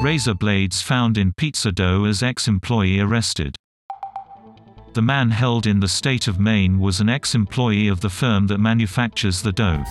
Razor blades found in pizza dough as ex-employee arrested. The man held in the state of Maine was an ex-employee of the firm that manufactures the dough.